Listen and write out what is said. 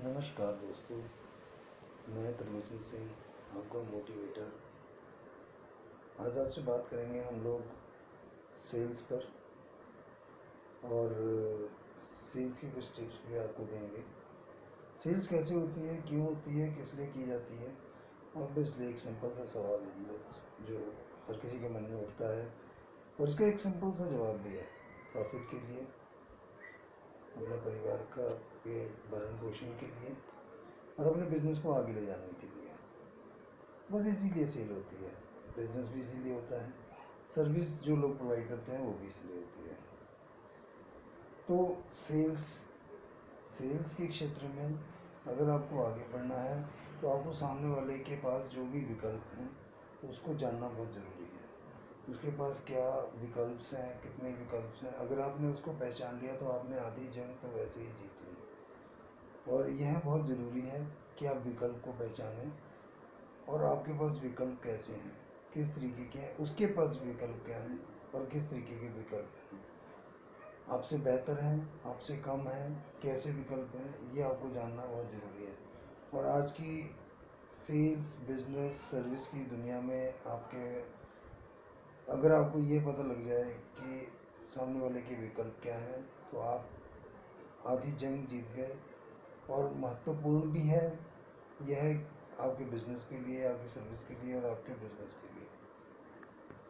नमस्कार दोस्तों, मैं त्रिलोचन सिंह, आपका मोटिवेटर आज आपसे बात करेंगे हम लोग सेल्स पर और सेल्स की कुछ टिप्स भी आपको देंगे। सेल्स कैसे होती है, क्यों होती है, किस लिए की जाती है? और ऑब्वियसली एक सिंपल सा सवाल जो हर किसी के मन में उठता है। और इसका एक सिंपल सा जवाब भी है प्रॉफिट के लिए। अपने परिवार का पेट भरण पोषण के लिए और अपने बिज़नेस को आगे ले जाने के लिए। बस इसीलिए सेल होती है। बिज़नेस भी इसीलिए होता है सर्विस जो लोग प्रोवाइड करते हैं वो भी इसलिए होती है। तो सेल्स सेल्स के क्षेत्र में अगर आपको आगे बढ़ना है तो आपको सामने वाले के पास जो भी विकल्प हैं, उसको जानना बहुत ज़रूरी है उसके पास क्या विकल्प हैं, कितने विकल्प हैं? अगर आपने उसको पहचान लिया तो आपने आधी जंग तो वैसे ही जीत ली। और यह बहुत ज़रूरी है कि आप विकल्प को पहचानें। और आपके पास विकल्प कैसे हैं? किस तरीके के हैं? उसके पास विकल्प क्या हैं? और किस तरीके के विकल्प हैं? आपसे बेहतर हैं? आपसे कम हैं? कैसे विकल्प हैं? ये आपको जानना बहुत ज़रूरी है। और आज की सेल्स, बिज़नेस, सर्विस की दुनिया में आपके अगर आपको ये पता लग जाए कि सामने वाले के विकल्प क्या है तो आप आधी जंग जीत गए। और महत्वपूर्ण भी है, यह आपके बिज़नेस के लिए, आपकी सर्विस के लिए और आपके बिज़नेस के लिए।